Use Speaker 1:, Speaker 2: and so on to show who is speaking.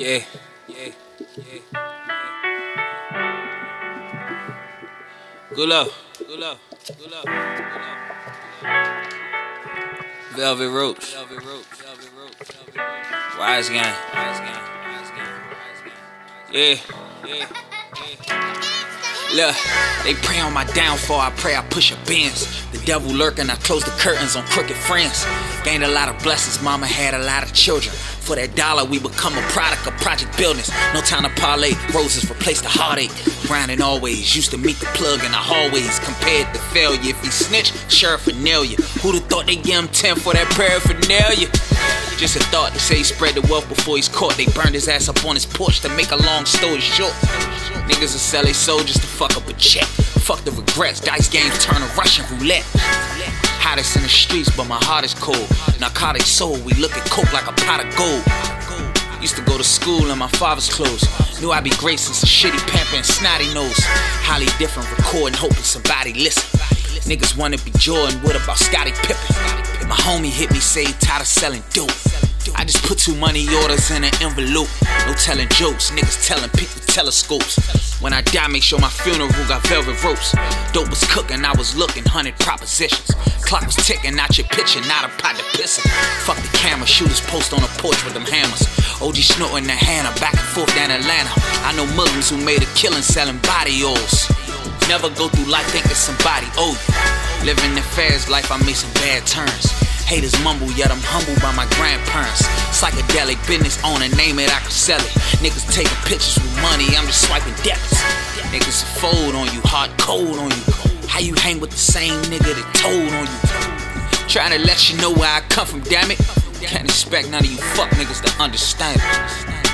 Speaker 1: Yeah, yeah, yeah. Good luck, good luck, good luck, good luck. Velvet ropes, velvet ropes, velvet ropes, velvet ropes. Wise gang, wise gang, wise gang, wise gang. Yeah, yeah, yeah. Look, they pray on my downfall. I pray I push a Benz. The devil lurking, I close the curtains on crooked friends. Gained a lot of blessings, mama had a lot of children. For that dollar, we become a product of project buildings. No time to parlay, roses replace the heartache. Grinding always, used to meet the plug in the hallways. Compared to failure, if he snitch, sheriff would nail you. Who'da thought they give him 10 for that paraphernalia? Just a thought to say he spread the wealth before he's caught. They burned his ass up on his porch to make a long story short. Niggas will sell their soul just to fuck up a check. Fuck the regrets, dice games turn to Russian roulette. Hottest in the streets, but my heart is cold. Narcotic soul, we look at coke like a pot of gold. Used to go to school in my father's clothes. Knew I'd be great since a shitty pamper and snotty nose. Highly different, recording, hoping somebody listen. Niggas wanna be Jordan, what about Scottie Pippen? Homie hit me, say tired of selling dope. I just put two money orders in an envelope. No telling jokes, niggas telling people telescopes. When I die, make sure my funeral got velvet ropes. Dope was cooking, I was looking, hundred propositions. Clock was ticking, not your picture, not a pot to pissing. Fuck the camera, shooters post on the porch with them hammers. OG snorting the Hannah, back and forth down Atlanta. I know Muslims who made a killing selling body oils. Never go through life thinking somebody owe you. Living the fast life, I made some bad turns. Haters mumble, yet I'm humbled by my grandparents. Psychedelic business owner, name it, I can sell it. Niggas taking pictures with money, I'm just swiping debits. Niggas fold on you, hard cold on you. How you hang with the same nigga that told on you? Trying to let you know where I come from, damn it. Can't expect none of you fuck niggas to understand it.